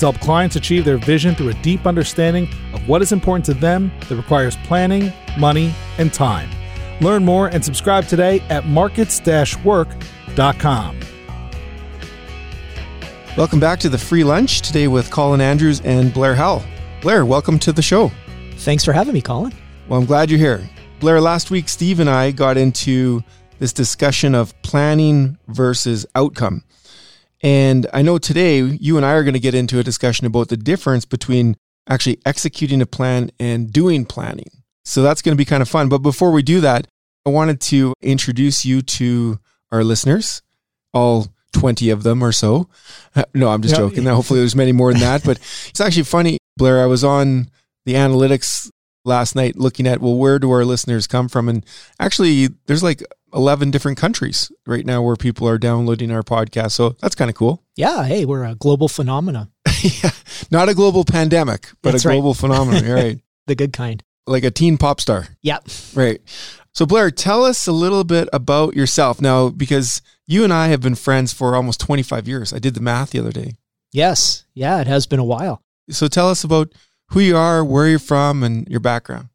to help clients achieve their vision through a deep understanding of what is important to them that requires planning, money, and time. Learn more and subscribe today at markets work.com. Welcome back to the free lunch today with Colin Andrews and Blair Howell. Blair, welcome to the show. Thanks for having me, Colin. Well, I'm glad you're here. Blair, last week, Steve and I got into this discussion of planning versus outcome. And I know today you and I are going to get into a discussion about the difference between actually executing a plan and doing planning. So that's going to be kind of fun. But before we do that, I wanted to introduce you to our listeners, all 20 of them or so. No, I'm just joking. Hopefully there's many more than that. But it's actually funny, Blair. I was on the analytics last night looking at, well, where do our listeners come from? And actually, there's like 11 different countries right now where people are downloading our podcast. So that's kind of cool. Yeah. Hey, we're a global phenomenon. yeah. Not a global pandemic, but that's a global right. phenomenon. Right. the good kind. Like a teen pop star. Yep. Right. So, Blair, tell us a little bit about yourself now, because you and I have been friends for almost 25 years. I did the math the other day. Yes. Yeah. It has been a while. So, tell us about who you are, where you're from, and your background.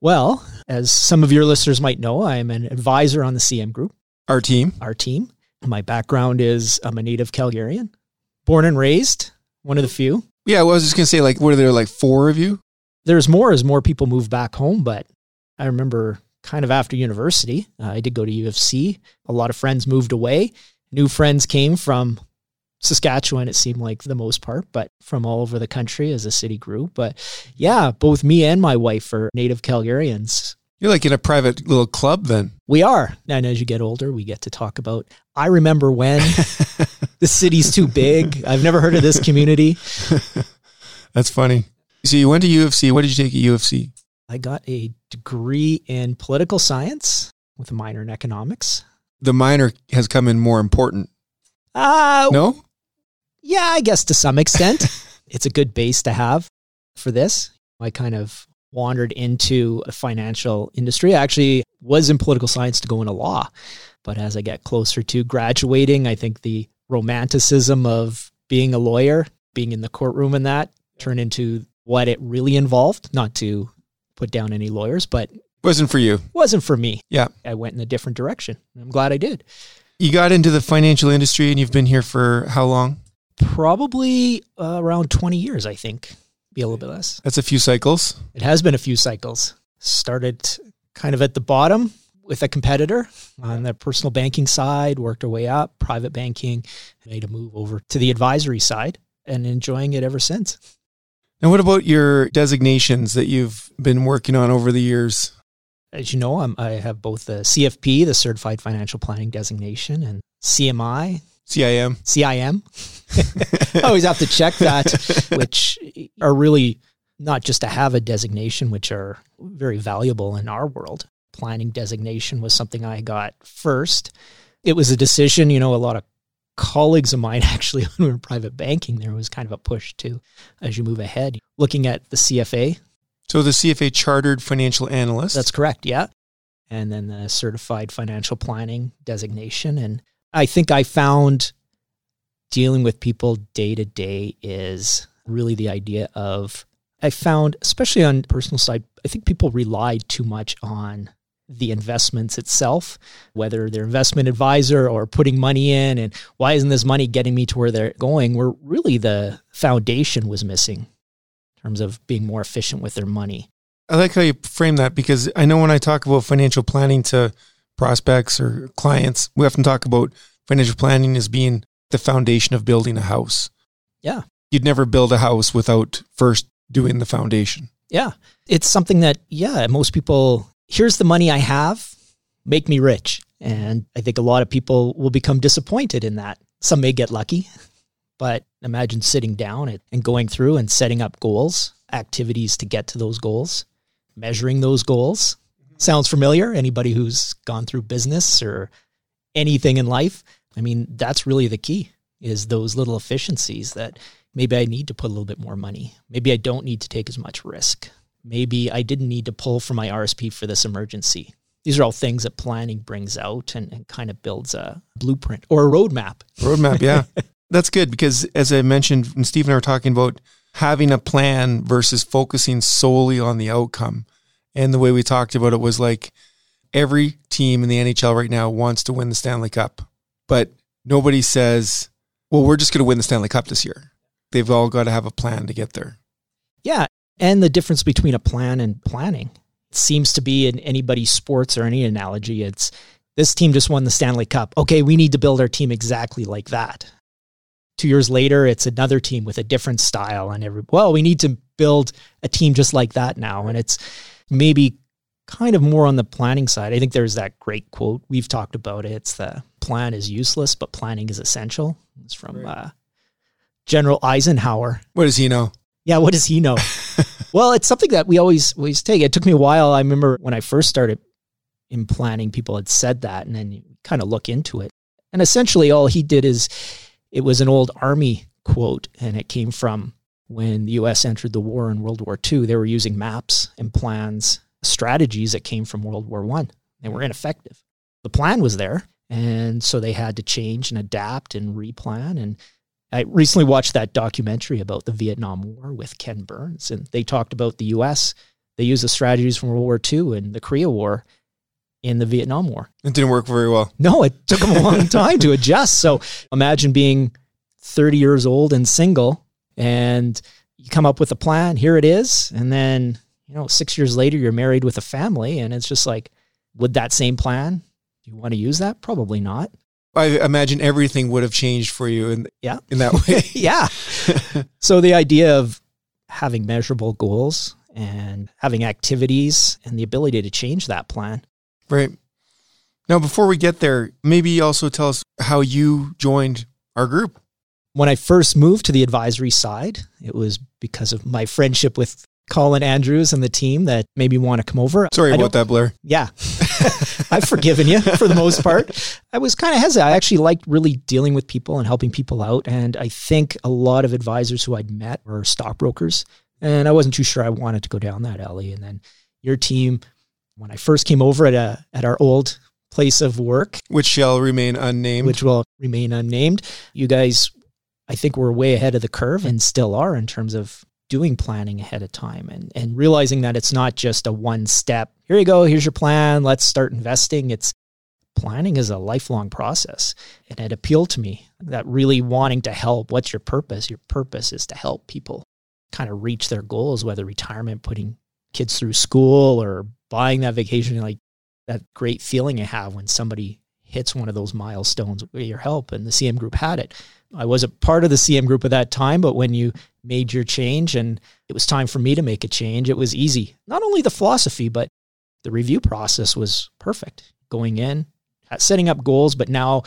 Well, as some of your listeners might know, I'm an advisor on the CM Group. Our team. Our team. My background is I'm a native Calgarian, born and raised, one of the few. Yeah, well, I was just going to say, like, what are there, like four of you? There's more as more people move back home, but I remember kind of after university, uh, I did go to U of C. A lot of friends moved away. New friends came from Saskatchewan, it seemed like the most part, but from all over the country as the city grew. But yeah, both me and my wife are native Calgarians. You're like in a private little club then. We are. And as you get older, we get to talk about, I remember when the city's too big. I've never heard of this community. That's funny. So you went to U of C. What did you take at U of C? I got a degree in political science with a minor in economics. The minor has come in more important. Uh, no? Yeah, I guess to some extent. it's a good base to have for this. I kind of wandered into a financial industry. I actually was in political science to go into law. But as I get closer to graduating, I think the romanticism of being a lawyer, being in the courtroom and that turned into what it really involved. Not to put down any lawyers, but wasn't for you. Wasn't for me. Yeah. I went in a different direction. I'm glad I did. You got into the financial industry and you've been here for how long? Probably uh, around 20 years, I think. Be a little bit less. That's a few cycles. It has been a few cycles. Started kind of at the bottom with a competitor on the personal banking side, worked our way up, private banking, made a move over to the advisory side and enjoying it ever since. And what about your designations that you've been working on over the years? As you know, I'm, i have both the CFP, the Certified Financial Planning designation, and CMI, CIM. CIM. I always have to check that, which are really not just to have a designation, which are very valuable in our world. Planning designation was something I got first. It was a decision, you know, a lot of colleagues of mine actually, when we were in private banking, there was kind of a push to, as you move ahead, looking at the CFA. So the CFA Chartered Financial Analyst? That's correct, yeah. And then the Certified Financial Planning designation. And I think I found dealing with people day to day is really the idea of I found, especially on personal side, I think people relied too much on the investments itself, whether they're investment advisor or putting money in and why isn't this money getting me to where they're going, where really the foundation was missing in terms of being more efficient with their money. I like how you frame that because I know when I talk about financial planning to prospects or clients, we often talk about financial planning as being the foundation of building a house. Yeah. You'd never build a house without first doing the foundation. Yeah. It's something that, yeah, most people, here's the money I have, make me rich. And I think a lot of people will become disappointed in that. Some may get lucky, but imagine sitting down and going through and setting up goals activities to get to those goals, measuring those goals. Mm-hmm. Sounds familiar? Anybody who's gone through business or anything in life? I mean, that's really the key is those little efficiencies that maybe I need to put a little bit more money. Maybe I don't need to take as much risk. Maybe I didn't need to pull from my RSP for this emergency. These are all things that planning brings out and, and kind of builds a blueprint or a roadmap. Roadmap, yeah. That's good because as I mentioned, when Steve and I were talking about having a plan versus focusing solely on the outcome. And the way we talked about it was like every team in the NHL right now wants to win the Stanley Cup, but nobody says, well, we're just going to win the Stanley Cup this year. They've all got to have a plan to get there. Yeah. And the difference between a plan and planning seems to be in anybody's sports or any analogy. It's this team just won the Stanley Cup. Okay, we need to build our team exactly like that. Two years later, it's another team with a different style, and every well, we need to build a team just like that now. And it's maybe kind of more on the planning side. I think there's that great quote we've talked about it. It's the plan is useless, but planning is essential. It's from right. uh, General Eisenhower. What does he know? Yeah, what does he know? well, it's something that we always always take. It took me a while. I remember when I first started in planning, people had said that, and then you kind of look into it. And essentially, all he did is it was an old army quote, and it came from when the U.S. entered the war in World War II. They were using maps and plans, strategies that came from World War One. They were ineffective. The plan was there, and so they had to change and adapt and replan. And I recently watched that documentary about the Vietnam War with Ken Burns, and they talked about the U.S. They used the strategies from World War II and the Korea War in the Vietnam War. It didn't work very well. No, it took them a long time to adjust. So imagine being 30 years old and single, and you come up with a plan. Here it is, and then you know, six years later, you're married with a family, and it's just like, would that same plan? Do you want to use that? Probably not. I imagine everything would have changed for you in yeah in that way. yeah. so the idea of having measurable goals and having activities and the ability to change that plan. Right. Now before we get there, maybe also tell us how you joined our group. When I first moved to the advisory side, it was because of my friendship with Colin Andrews and the team that made me want to come over. Sorry about that, Blair. Yeah. I've forgiven you for the most part. I was kind of hesitant. I actually liked really dealing with people and helping people out. And I think a lot of advisors who I'd met were stockbrokers. And I wasn't too sure I wanted to go down that alley. And then your team, when I first came over at a at our old place of work, which shall remain unnamed, which will remain unnamed, you guys, I think, were way ahead of the curve and still are in terms of doing planning ahead of time and, and realizing that it's not just a one step, here you go, here's your plan, let's start investing. It's planning is a lifelong process. And it appealed to me that really wanting to help. What's your purpose? Your purpose is to help people kind of reach their goals, whether retirement, putting kids through school, or buying that vacation. Like that great feeling you have when somebody hits one of those milestones with your help. And the CM group had it. I wasn't part of the CM group at that time, but when you made your change and it was time for me to make a change, it was easy. Not only the philosophy, but the review process was perfect. Going in, setting up goals, but now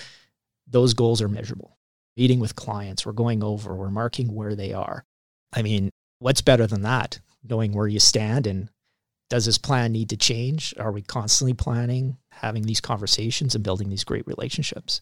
those goals are measurable. Meeting with clients, we're going over, we're marking where they are. I mean, what's better than that? Knowing where you stand and does this plan need to change? Are we constantly planning, having these conversations and building these great relationships?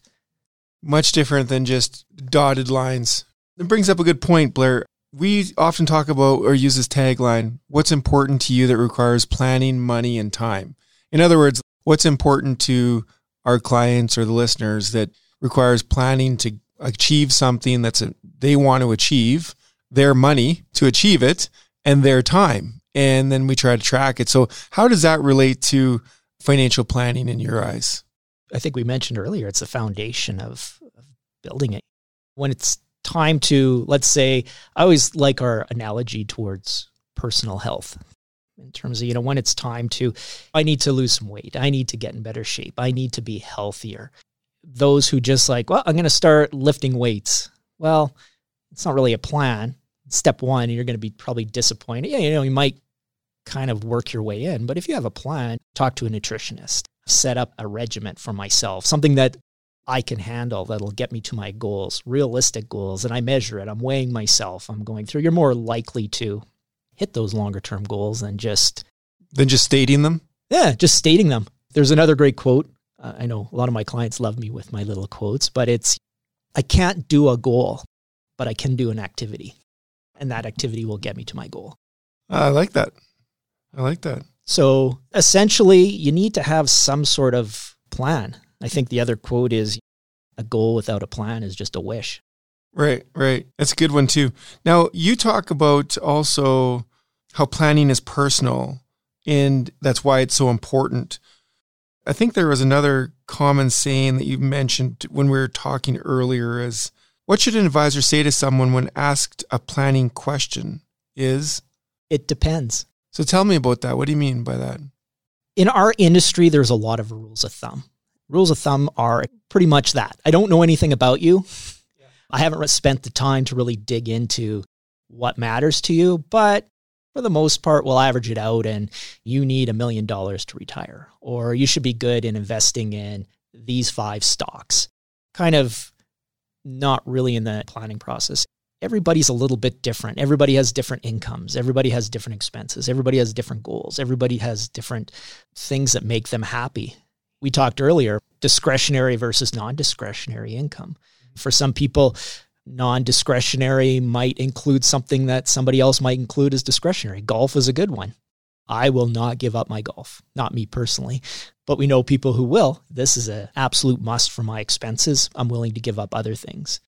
much different than just dotted lines. It brings up a good point, Blair. We often talk about or use this tagline what's important to you that requires planning, money, and time? In other words, what's important to our clients or the listeners that requires planning to achieve something that's they want to achieve, their money to achieve it, and their time. And then we try to track it. So, how does that relate to financial planning in your eyes? I think we mentioned earlier, it's the foundation of, of building it. When it's time to, let's say, I always like our analogy towards personal health in terms of, you know, when it's time to, I need to lose some weight. I need to get in better shape. I need to be healthier. Those who just like, well, I'm going to start lifting weights. Well, it's not really a plan. Step one, you're going to be probably disappointed. Yeah, you know, you might kind of work your way in. But if you have a plan, talk to a nutritionist set up a regiment for myself, something that I can handle that'll get me to my goals, realistic goals, and I measure it. I'm weighing myself. I'm going through. You're more likely to hit those longer term goals than just than just stating them. Yeah, just stating them. There's another great quote. Uh, I know a lot of my clients love me with my little quotes, but it's I can't do a goal, but I can do an activity. And that activity will get me to my goal. I like that. I like that. So essentially, you need to have some sort of plan. I think the other quote is a goal without a plan is just a wish. Right, right. That's a good one too. Now, you talk about also how planning is personal and that's why it's so important. I think there was another common saying that you mentioned when we were talking earlier is what should an advisor say to someone when asked a planning question is it depends. So tell me about that. What do you mean by that? In our industry there's a lot of rules of thumb. Rules of thumb are pretty much that. I don't know anything about you. Yeah. I haven't spent the time to really dig into what matters to you, but for the most part, we'll average it out and you need a million dollars to retire, or you should be good in investing in these five stocks. Kind of not really in the planning process. Everybody's a little bit different. Everybody has different incomes. Everybody has different expenses. Everybody has different goals. Everybody has different things that make them happy. We talked earlier discretionary versus non discretionary income. For some people, non discretionary might include something that somebody else might include as discretionary. Golf is a good one. I will not give up my golf, not me personally, but we know people who will. This is an absolute must for my expenses. I'm willing to give up other things.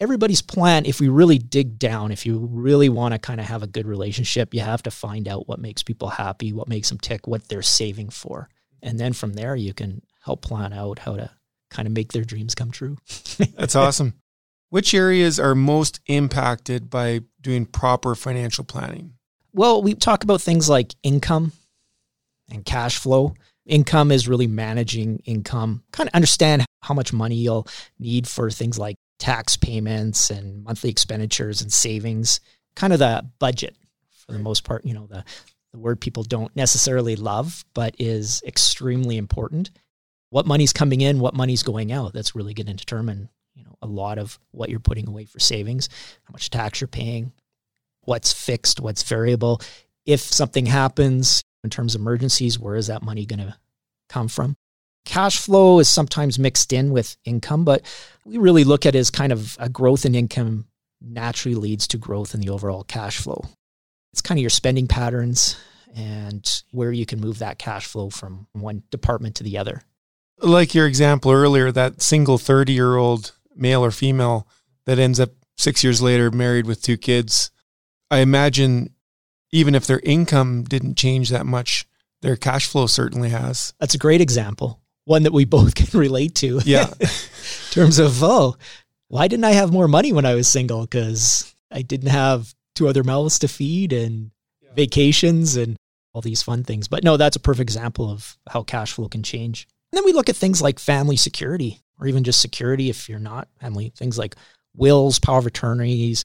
Everybody's plan, if we really dig down, if you really want to kind of have a good relationship, you have to find out what makes people happy, what makes them tick, what they're saving for. And then from there, you can help plan out how to kind of make their dreams come true. That's awesome. Which areas are most impacted by doing proper financial planning? Well, we talk about things like income and cash flow. Income is really managing income, kind of understand how much money you'll need for things like tax payments and monthly expenditures and savings, kind of the budget for the most part, you know, the, the word people don't necessarily love, but is extremely important. What money's coming in, what money's going out, that's really going to determine you know a lot of what you're putting away for savings, how much tax you're paying, what's fixed, what's variable. If something happens in terms of emergencies, where is that money going to come from? Cash flow is sometimes mixed in with income, but we really look at it as kind of a growth in income naturally leads to growth in the overall cash flow. It's kind of your spending patterns and where you can move that cash flow from one department to the other. Like your example earlier, that single 30 year old male or female that ends up six years later married with two kids, I imagine even if their income didn't change that much, their cash flow certainly has. That's a great example, one that we both can relate to. Yeah. in terms of, oh, why didn't I have more money when I was single? Because I didn't have two other mouths to feed and yeah. vacations and all these fun things. But no, that's a perfect example of how cash flow can change. And then we look at things like family security or even just security if you're not family, things like wills, power of attorneys,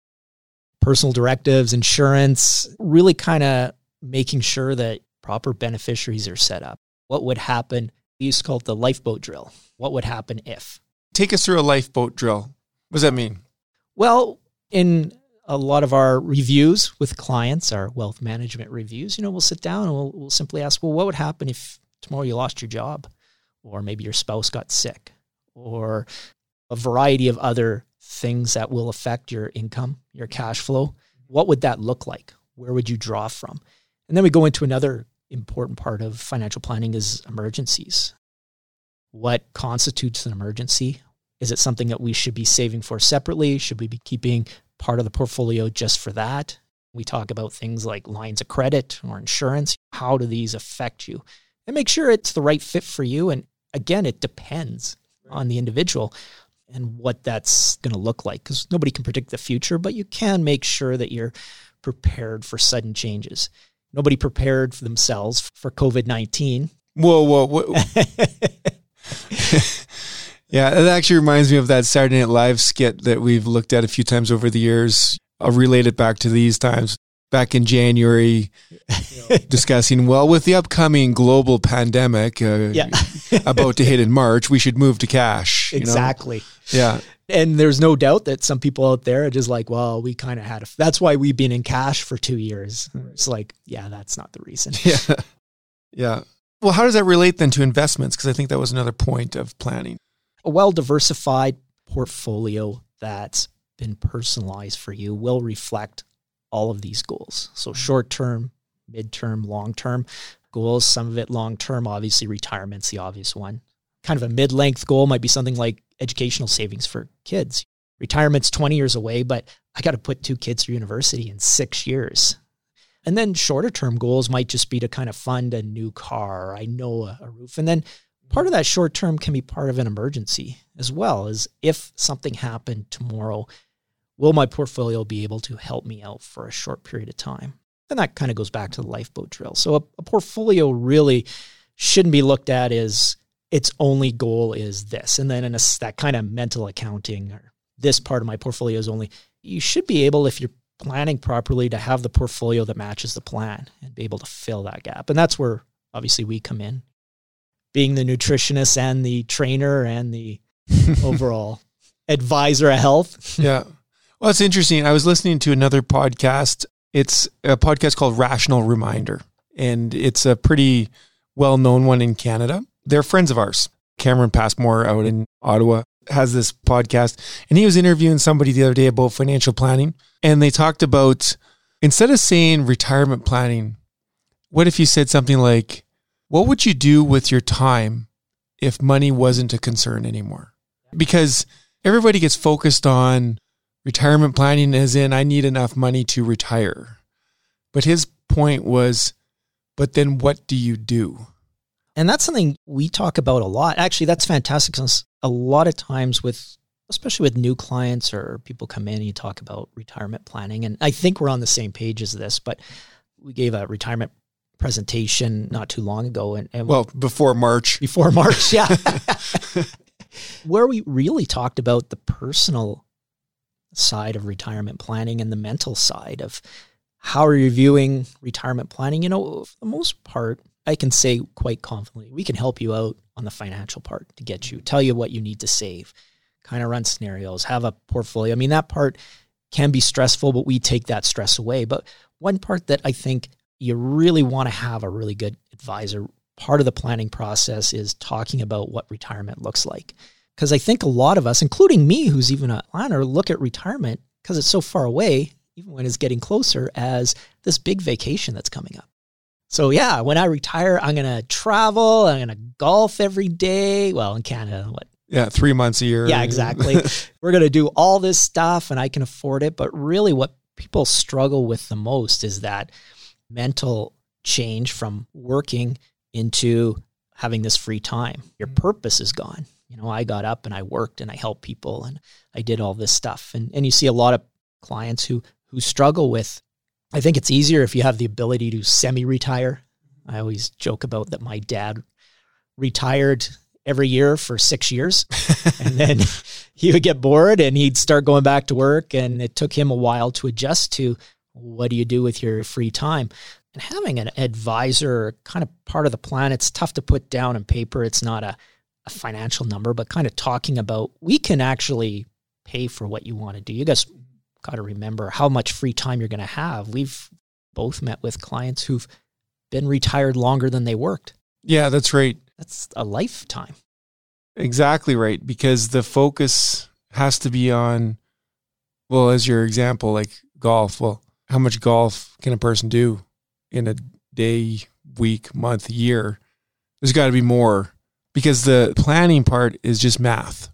personal directives, insurance, really kind of making sure that proper beneficiaries are set up. What would happen? We used to call it the lifeboat drill. What would happen if? Take us through a lifeboat drill. What does that mean? Well, in a lot of our reviews with clients, our wealth management reviews, you know, we'll sit down and we'll, we'll simply ask, well, what would happen if tomorrow you lost your job or maybe your spouse got sick or a variety of other things that will affect your income, your cash flow, what would that look like? Where would you draw from? And then we go into another important part of financial planning is emergencies. What constitutes an emergency? Is it something that we should be saving for separately? Should we be keeping part of the portfolio just for that? We talk about things like lines of credit or insurance. How do these affect you? And make sure it's the right fit for you. And again, it depends on the individual and what that's going to look like because nobody can predict the future, but you can make sure that you're prepared for sudden changes. Nobody prepared for themselves for COVID 19. Whoa, whoa, whoa. yeah, it actually reminds me of that Saturday Night Live skit that we've looked at a few times over the years. I'll relate it back to these times back in January discussing, well, with the upcoming global pandemic uh, yeah. about to hit in March, we should move to cash. Exactly. Know? Yeah. And there's no doubt that some people out there are just like, well, we kind of had a, that's why we've been in cash for two years. It's like, yeah, that's not the reason. Yeah. Yeah. Well, how does that relate then to investments? Because I think that was another point of planning. A well diversified portfolio that's been personalized for you will reflect all of these goals. So mm-hmm. short term, mid term, long term goals, some of it long term, obviously retirement's the obvious one. Kind of a mid length goal might be something like educational savings for kids. Retirement's 20 years away, but I got to put two kids through university in six years. And then shorter term goals might just be to kind of fund a new car. I know a, a roof. And then part of that short term can be part of an emergency as well as if something happened tomorrow, will my portfolio be able to help me out for a short period of time? And that kind of goes back to the lifeboat drill. So a, a portfolio really shouldn't be looked at as its only goal is this. And then in a, that kind of mental accounting or this part of my portfolio is only, you should be able, if you're planning properly, to have the portfolio that matches the plan and be able to fill that gap. And that's where obviously we come in, being the nutritionist and the trainer and the overall advisor of health. yeah. Well, it's interesting. I was listening to another podcast. It's a podcast called Rational Reminder, and it's a pretty well known one in Canada. They're friends of ours. Cameron Passmore out in Ottawa has this podcast, and he was interviewing somebody the other day about financial planning. And they talked about instead of saying retirement planning, what if you said something like, What would you do with your time if money wasn't a concern anymore? Because everybody gets focused on retirement planning, as in, I need enough money to retire. But his point was, But then what do you do? And that's something we talk about a lot. Actually, that's fantastic. Because a lot of times with especially with new clients or people come in and you talk about retirement planning. And I think we're on the same page as this, but we gave a retirement presentation not too long ago and, and well before March. Before March, yeah. Where we really talked about the personal side of retirement planning and the mental side of how are you viewing retirement planning? You know, for the most part, I can say quite confidently, we can help you out on the financial part to get you, tell you what you need to save, kind of run scenarios, have a portfolio. I mean, that part can be stressful, but we take that stress away. But one part that I think you really want to have a really good advisor, part of the planning process is talking about what retirement looks like. Because I think a lot of us, including me, who's even a planner, look at retirement because it's so far away, even when it's getting closer, as this big vacation that's coming up. So yeah, when I retire, I'm gonna travel. I'm gonna golf every day. Well, in Canada, what? Yeah, three months a year. Yeah, exactly. We're gonna do all this stuff, and I can afford it. But really, what people struggle with the most is that mental change from working into having this free time. Your mm. purpose is gone. You know, I got up and I worked and I helped people and I did all this stuff. And and you see a lot of clients who who struggle with I think it's easier if you have the ability to semi retire. I always joke about that my dad retired every year for six years. and then he would get bored and he'd start going back to work. And it took him a while to adjust to what do you do with your free time? And having an advisor, kind of part of the plan, it's tough to put down on paper. It's not a, a financial number, but kind of talking about we can actually pay for what you want to do. You guys got to remember how much free time you're going to have. We've both met with clients who've been retired longer than they worked. Yeah, that's right. That's a lifetime. Exactly right. Because the focus has to be on, well, as your example, like golf. Well, how much golf can a person do in a day, week, month, year? There's got to be more because the planning part is just math.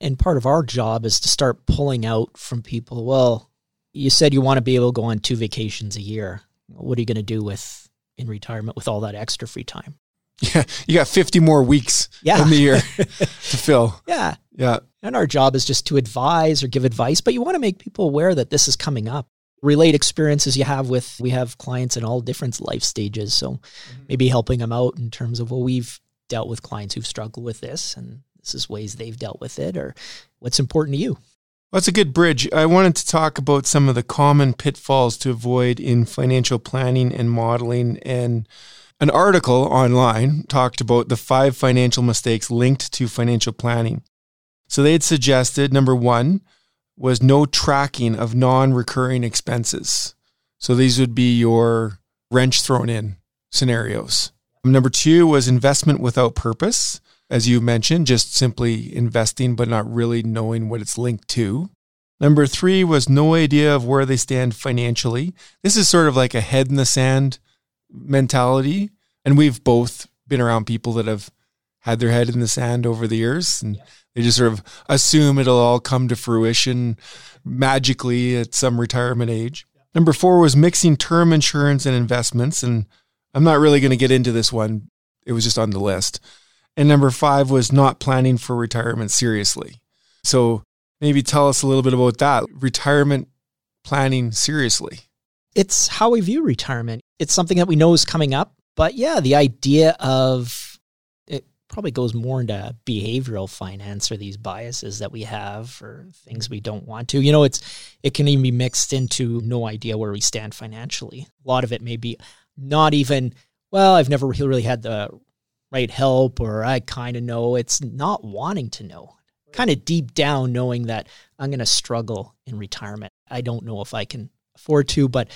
And part of our job is to start pulling out from people well you said you want to be able to go on two vacations a year. What are you going to do with in retirement with all that extra free time? Yeah you got 50 more weeks yeah. in the year to fill. Yeah. Yeah. And our job is just to advise or give advice but you want to make people aware that this is coming up relate experiences you have with we have clients in all different life stages so mm-hmm. maybe helping them out in terms of well we've dealt with clients who've struggled with this and this is ways they've dealt with it or what's important to you. Well, that's a good bridge. I wanted to talk about some of the common pitfalls to avoid in financial planning and modeling. And an article online talked about the five financial mistakes linked to financial planning. So they had suggested number one was no tracking of non recurring expenses. So these would be your wrench thrown in scenarios. Number two was investment without purpose. As you mentioned, just simply investing, but not really knowing what it's linked to. Number three was no idea of where they stand financially. This is sort of like a head in the sand mentality. And we've both been around people that have had their head in the sand over the years and they just sort of assume it'll all come to fruition magically at some retirement age. Number four was mixing term insurance and investments. And I'm not really going to get into this one, it was just on the list. And number five was not planning for retirement seriously. So maybe tell us a little bit about that retirement planning seriously. It's how we view retirement. It's something that we know is coming up. But yeah, the idea of probably goes more into behavioral finance or these biases that we have or things we don't want to. You know, it's it can even be mixed into no idea where we stand financially. A lot of it may be not even, well, I've never really had the right help or I kind of know. It's not wanting to know. Kind of deep down knowing that I'm going to struggle in retirement. I don't know if I can afford to, but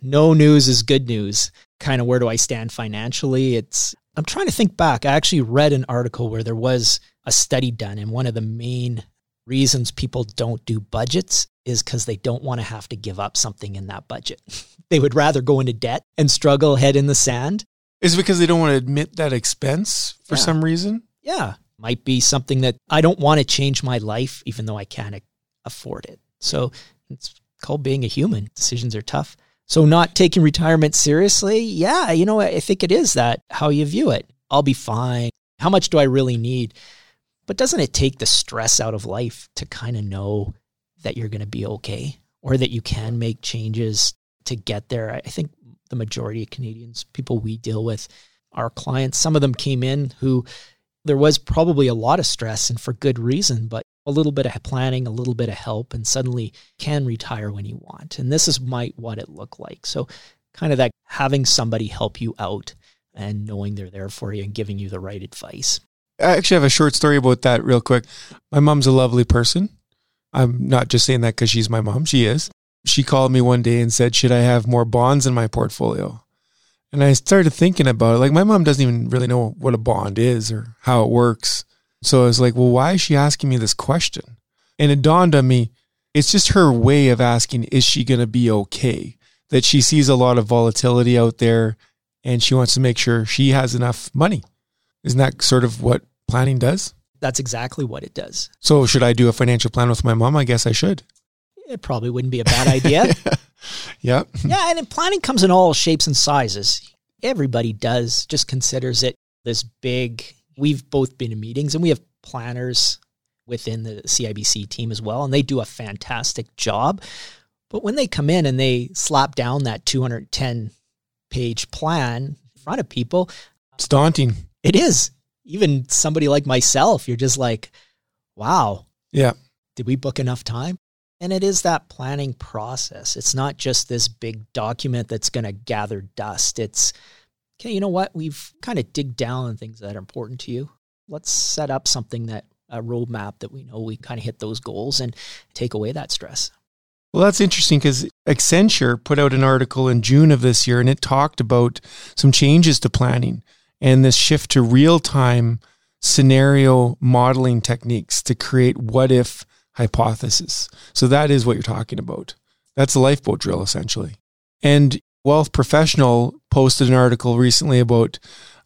no news is good news. Kind of where do I stand financially? It's I'm trying to think back. I actually read an article where there was a study done and one of the main reasons people don't do budgets is because they don't want to have to give up something in that budget. they would rather go into debt and struggle head in the sand. Is it because they don't want to admit that expense for Yeah. some reason? Yeah. Might be something that I don't want to change my life, even though I can't afford it. So it's called being a human. Decisions are tough. So not taking retirement seriously, yeah, you know, I think it is that how you view it. I'll be fine. How much do I really need? But doesn't it take the stress out of life to kind of know that you're going to be okay or that you can make changes to get there? I think the majority of Canadians, people we deal with, our clients, some of them came in who there was probably a lot of stress and for good reason, but a little bit of planning, a little bit of help, and suddenly can retire when you want. And this is might what it looked like. So kind of that having somebody help you out and knowing they're there for you and giving you the right advice. I actually have a short story about that, real quick. My mom's a lovely person. I'm not just saying that because she's my mom. She is. She called me one day and said, Should I have more bonds in my portfolio? And I started thinking about it. Like, my mom doesn't even really know what a bond is or how it works. So I was like, Well, why is she asking me this question? And it dawned on me, it's just her way of asking, Is she going to be okay? That she sees a lot of volatility out there and she wants to make sure she has enough money. Isn't that sort of what planning does? That's exactly what it does. So, should I do a financial plan with my mom? I guess I should. It probably wouldn't be a bad idea. Yeah. yeah, and planning comes in all shapes and sizes. Everybody does, just considers it this big. We've both been in meetings and we have planners within the CIBC team as well, and they do a fantastic job. But when they come in and they slap down that 210 page plan in front of people, It's daunting. it is. Even somebody like myself, you're just like, wow, Yeah. did we book enough time? And it is that planning process. It's not just this big document that's going to gather dust. It's, okay, you know what? We've kind of dig down on things that are important to you. Let's set up something that, a roadmap that we know we kind of hit those goals and take away that stress. Well, that's interesting because Accenture put out an article in June of this year and it talked about some changes to planning and this shift to real time scenario modeling techniques to create what if hypothesis. So that is what you're talking about. That's a lifeboat drill, essentially. And Wealth Professional posted an article recently about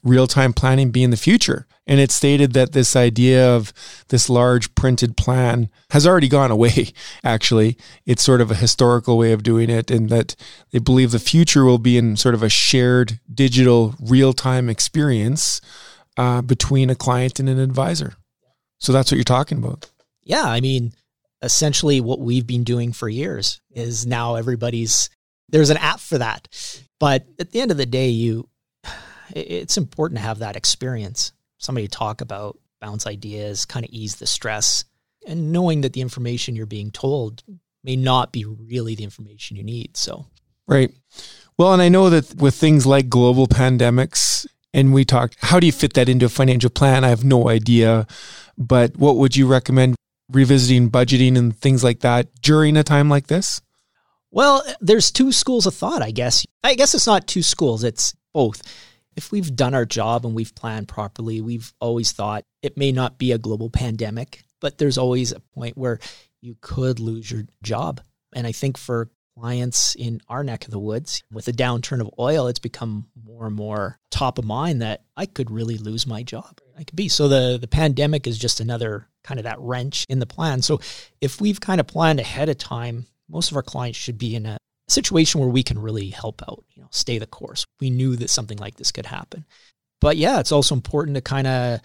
real time planning being the future. And it stated that this idea of this large printed plan has already gone away, actually. It's sort of a historical way of doing it, and that they believe the future will be in sort of a shared digital real time experience uh, between a client and an advisor. So that's what you're talking about. Yeah, I mean, essentially what we've been doing for years is now everybody's there's an app for that. But at the end of the day, you it's important to have that experience. Somebody talk about, bounce ideas, kind of ease the stress, and knowing that the information you're being told may not be really the information you need. So Right. Well, and I know that with things like global pandemics, and we talked, how do you fit that into a financial plan? I have no idea. But what would you recommend revisiting budgeting and things like that during a time like this? Well, there's two schools of thought, I guess. I guess it's not two schools, it's both. If we've done our job and we've planned properly, we've always thought it may not be a global pandemic, but there's always a point where you could lose your job. And I think for clients in our neck of the woods, with the downturn of oil, it's become more and more top of mind that I could really lose my job. I could be. So the, the pandemic is just another kind of that wrench in the plan. So if we've kind of planned ahead of time, most of our clients should be in a situation where we can really help out, you know, stay the course. We knew that something like this could happen. But yeah, it's also important to kind of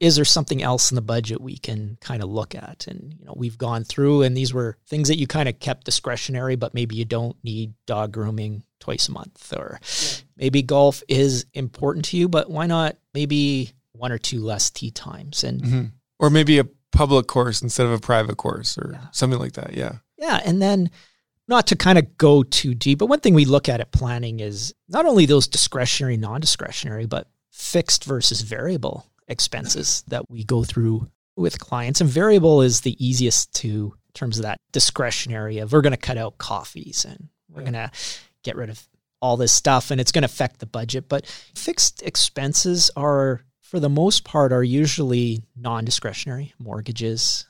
is there something else in the budget we can kind of look at? And you know, we've gone through and these were things that you kind of kept discretionary, but maybe you don't need dog grooming twice a month or yeah. maybe golf is important to you, but why not maybe one or two less tee times and mm-hmm. or maybe a public course instead of a private course or yeah. something like that. Yeah. Yeah, and then not to kind of go too deep, but one thing we look at at planning is not only those discretionary, non-discretionary, but fixed versus variable expenses mm-hmm. that we go through with clients. And variable is the easiest to in terms of that discretionary of we're going to cut out coffees and we're yeah. going to get rid of all this stuff and it's going to affect the budget. But fixed expenses are, for the most part, are usually non-discretionary mortgages,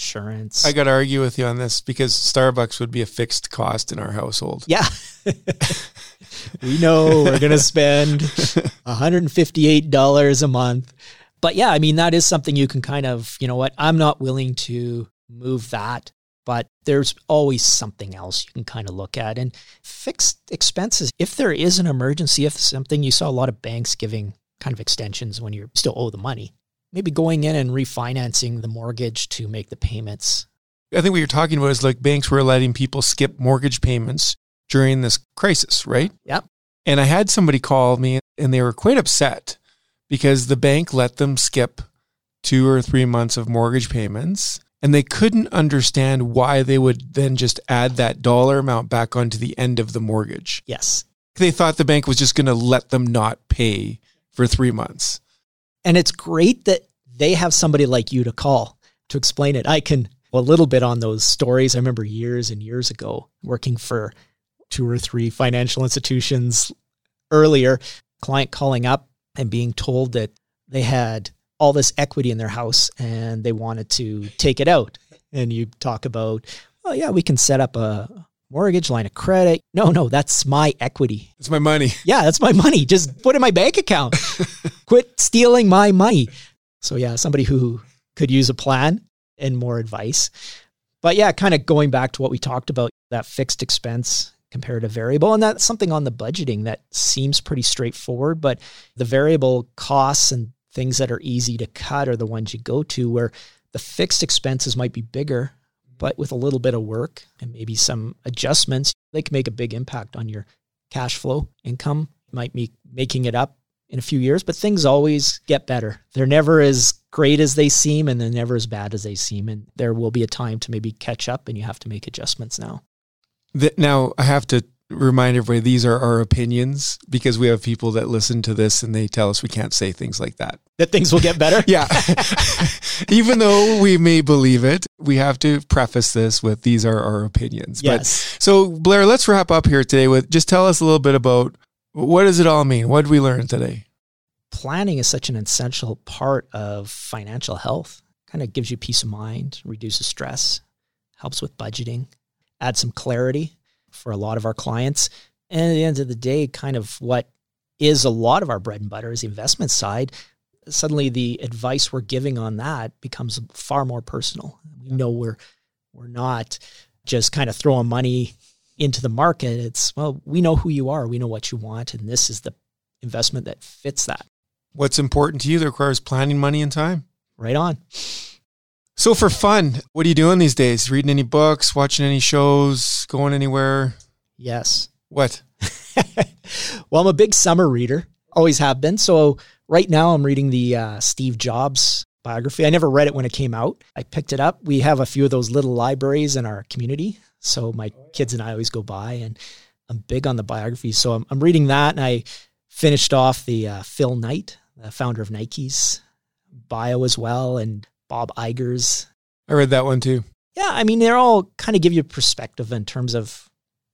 insurance. I got to argue with you on this because Starbucks would be a fixed cost in our household. Yeah. we know we're going to spend $158 a month. But yeah, I mean, that is something you can kind of, you know what, I'm not willing to move that, but there's always something else you can kind of look at. And fixed expenses, if there is an emergency, if something you saw a lot of banks giving kind of extensions when you still owe the money, maybe going in and refinancing the mortgage to make the payments. I think what you're talking about is like banks were letting people skip mortgage payments during this crisis, right? Yep. And I had somebody call me and they were quite upset because the bank let them skip two or three months of mortgage payments and they couldn't understand why they would then just add that dollar amount back onto the end of the mortgage. Yes. They thought the bank was just going to let them not pay for three months. And it's great that they have somebody like you to call to explain it. I can a little bit on those stories. I remember years and years ago working for two or three financial institutions earlier, client calling up and being told that they had all this equity in their house and they wanted to take it out. And you talk about, oh, yeah, we can set up a mortgage line of credit. No, no, that's my equity. It's my money. Yeah, that's my money. Just put in my bank account. Quit stealing my money. So, yeah, somebody who could use a plan and more advice. But yeah, kind of going back to what we talked about that fixed expense compared to variable. And that's something on the budgeting that seems pretty straightforward, but the variable costs and things that are easy to cut are the ones you go to where the fixed expenses might be bigger, but with a little bit of work and maybe some adjustments, they can make a big impact on your cash flow income. might be making it up in a few years, but things always get better. They're never as great as they seem and they're never as bad as they seem. And there will be a time to maybe catch up and you have to make adjustments now now I have to remind everybody these are our opinions because we have people that listen to this and they tell us we can't say things like that. That things will get better? yeah. Even though we may believe it, we have to preface this with these are our opinions. Yes. But, so Blair, let's wrap up here today with just tell us a little bit about what does it all mean? What did we learn today? Planning is such an essential part of financial health. Kind of gives you peace of mind, reduces stress, helps with budgeting adds some clarity for a lot of our clients. And at the end of the day, kind of what is a lot of our bread and butter is the investment side. Suddenly, the advice we're giving on that becomes far more personal. We know we're we're not just kind of throwing money into the market. It's well, we know who you are, we know what you want, and this is the investment that fits that. What's important to you that requires planning, money, and time? Right on. So for fun, what are you doing these days? Reading any books, watching any shows, going anywhere? Yes. What? well, I'm a big summer reader. Always have been. So right now I'm reading the uh, Steve Jobs biography. I never read it when it came out. I picked it up. We have a few of those little libraries in our community. So my kids and I always go by and I'm big on the biography. So I'm, I'm reading that and I finished off the uh, Phil Knight, the founder of Nike's bio as well. And Bob Iger's. I read that one too. Yeah, I mean, they're all kind of give you perspective in terms of.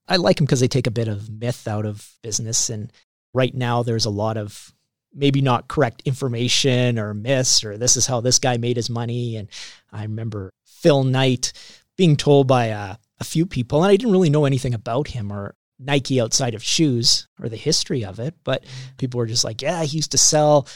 I like them because they take a bit of myth out of business. And right now, there's a lot of maybe not correct information or myths, or this is how this guy made his money. And I remember Phil Knight being told by a, a few people, and I didn't really know anything about him or Nike outside of shoes or the history of it, but people were just like, yeah, he used to sell,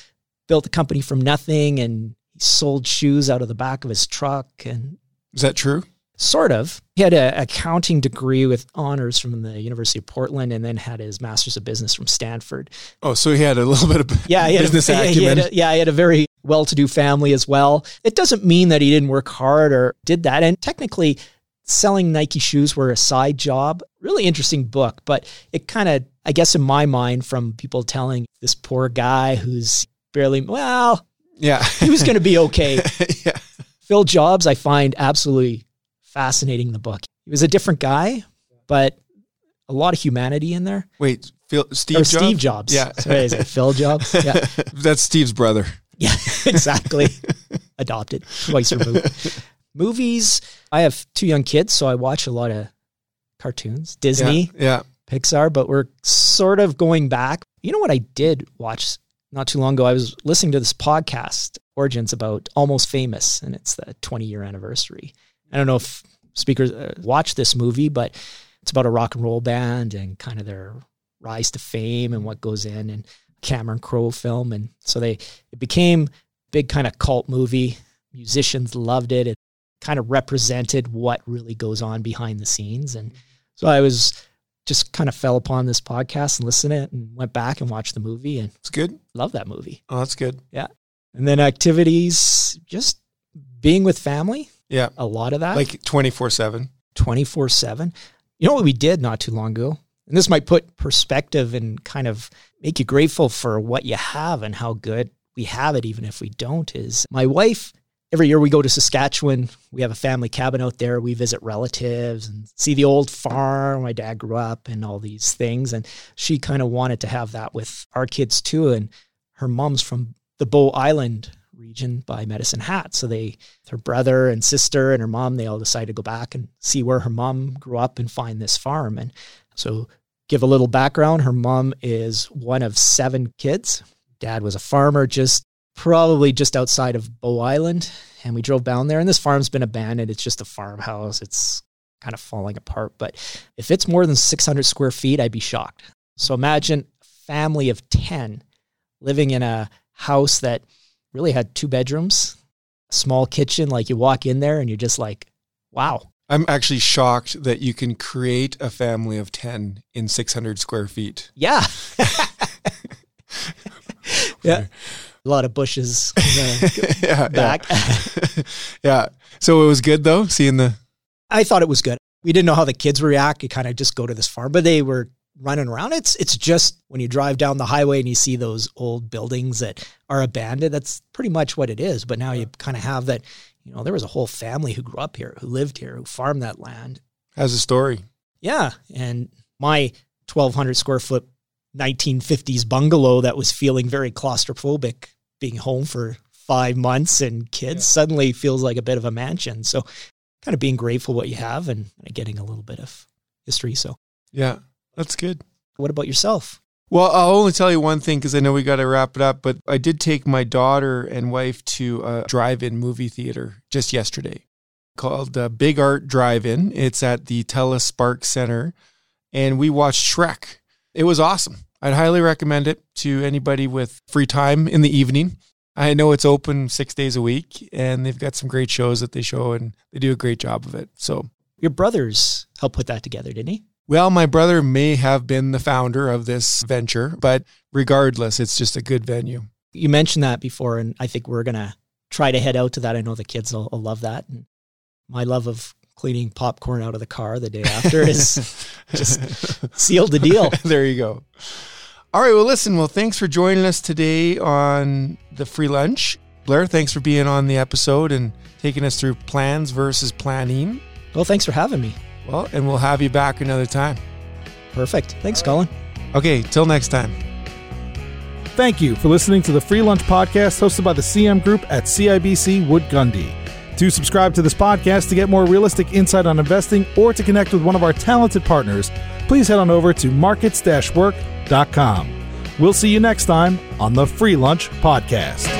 built a company from nothing, and he sold shoes out of the back of his truck. And Is that true? Sort of. He had an accounting degree with honors from the University of Portland and then had his master's of business from Stanford. Oh, so he had a little bit of yeah, he had business a, acumen. He had a, yeah, he had a very well to do family as well. It doesn't mean that he didn't work hard or did that. And technically, selling Nike shoes were a side job. Really interesting book, but it kind of, I guess, in my mind, from people telling this poor guy who's barely, well, yeah, he was going to be okay. yeah. Phil Jobs, I find absolutely fascinating. The book. He was a different guy, but a lot of humanity in there. Wait, Phil, Steve or Jobs? Steve Jobs. Yeah. Sorry, is it Phil Jobs? Yeah. That's Steve's brother. Yeah, exactly. Adopted twice removed. Movies. I have two young kids, so I watch a lot of cartoons, Disney, Yeah. Pixar, but we're sort of going back. You know what I did watch not too long ago? I was listening to this podcast, Origins, about Almost Famous, and it's the 20 year anniversary. I don't know if speakers uh, watch this movie, but it's about a rock and roll band and kind of their rise to fame and what goes in and Cameron Crowe film. And so they, it became big kind of cult movie. Musicians loved it. It kind of represented what really goes on behind the scenes. And so I was just kind of fell upon this podcast and listened to it and went back and watched the movie and It's good. love that movie. Oh, that's good. Yeah. And then activities, just being with family, Yeah. a lot of that. Like 24 7. 24 7. You know what we did not too long ago? And this might put perspective and kind of make you grateful for what you have and how good we have it, even if we don't. Is my wife, every year we go to Saskatchewan, we have a family cabin out there. We visit relatives and see the old farm my dad grew up and all these things. And she kind of wanted to have that with our kids too. And her mom's from the Bow Island region by Medicine Hat. So they, her brother and sister and her mom, they all decided to go back and see where her mom grew up and find this farm. And so, give a little background her mom is one of seven kids. Dad was a farmer just probably just outside of Bow Island. And we drove down there, and this farm's been abandoned. It's just a farmhouse. It's kind of falling apart. But if it's more than 600 square feet, I'd be shocked. So imagine family of 10 living in a house that really had two bedrooms, small kitchen. Like you walk in there and you're just like, wow. I'm actually shocked that you can create a family of 10 in 600 square feet. Yeah. yeah. A lot of bushes in the yeah. back. Yeah. yeah. So it was good though, seeing the. I thought it was good. We didn't know how the kids react. You kind of just go to this farm, but they were running around. It's it's just when you drive down the highway and you see those old buildings that are abandoned. That's pretty much what it is. But now you kind of have that. You know, there was a whole family who grew up here, who lived here, who farmed that land. How's a story? Yeah, and my 1,200 square foot 1950s bungalow that was feeling very claustrophobic, being home for five months and kids, Yeah. suddenly feels like a bit of a mansion. So, kind of being grateful what you have and getting a little bit of history. So, Yeah. That's good. what about yourself? Well, I'll only tell you one thing because I know we got to wrap it up. But I did take my daughter and wife to a drive-in movie theater just yesterday called uh, Big Art Drive-In. It's at the Telus Spark Center, and we watched Shrek. It was awesome. I'd highly recommend it to anybody with free time in the evening. I know it's open six days a week, and they've got some great shows that they show, and they do a great job of it. So Your brothers helped put that together, didn't he? Well, my brother may have been the founder of this venture, but regardless, it's just a good venue. You mentioned that before, and I think we're going to try to head out to that. I know the kids will, will love that. And my love of cleaning popcorn out of the car the day after is just sealed the deal. there you go. All right. Well, listen. Well, thanks for joining us today on the free lunch. Blair, thanks for being on the episode and taking us through plans versus planning. Well, thanks for having me. Well, and we'll have you back another time. Perfect. Thanks, Colin. Okay. Till next time. Thank you for listening to the Free Lunch Podcast hosted by the CM Group at CIBC Wood Gundy. To subscribe to this podcast to get more realistic insight on investing or to connect with one of our talented partners, please head on over to markets-work.com. We'll see you next time on the Free Lunch Podcast.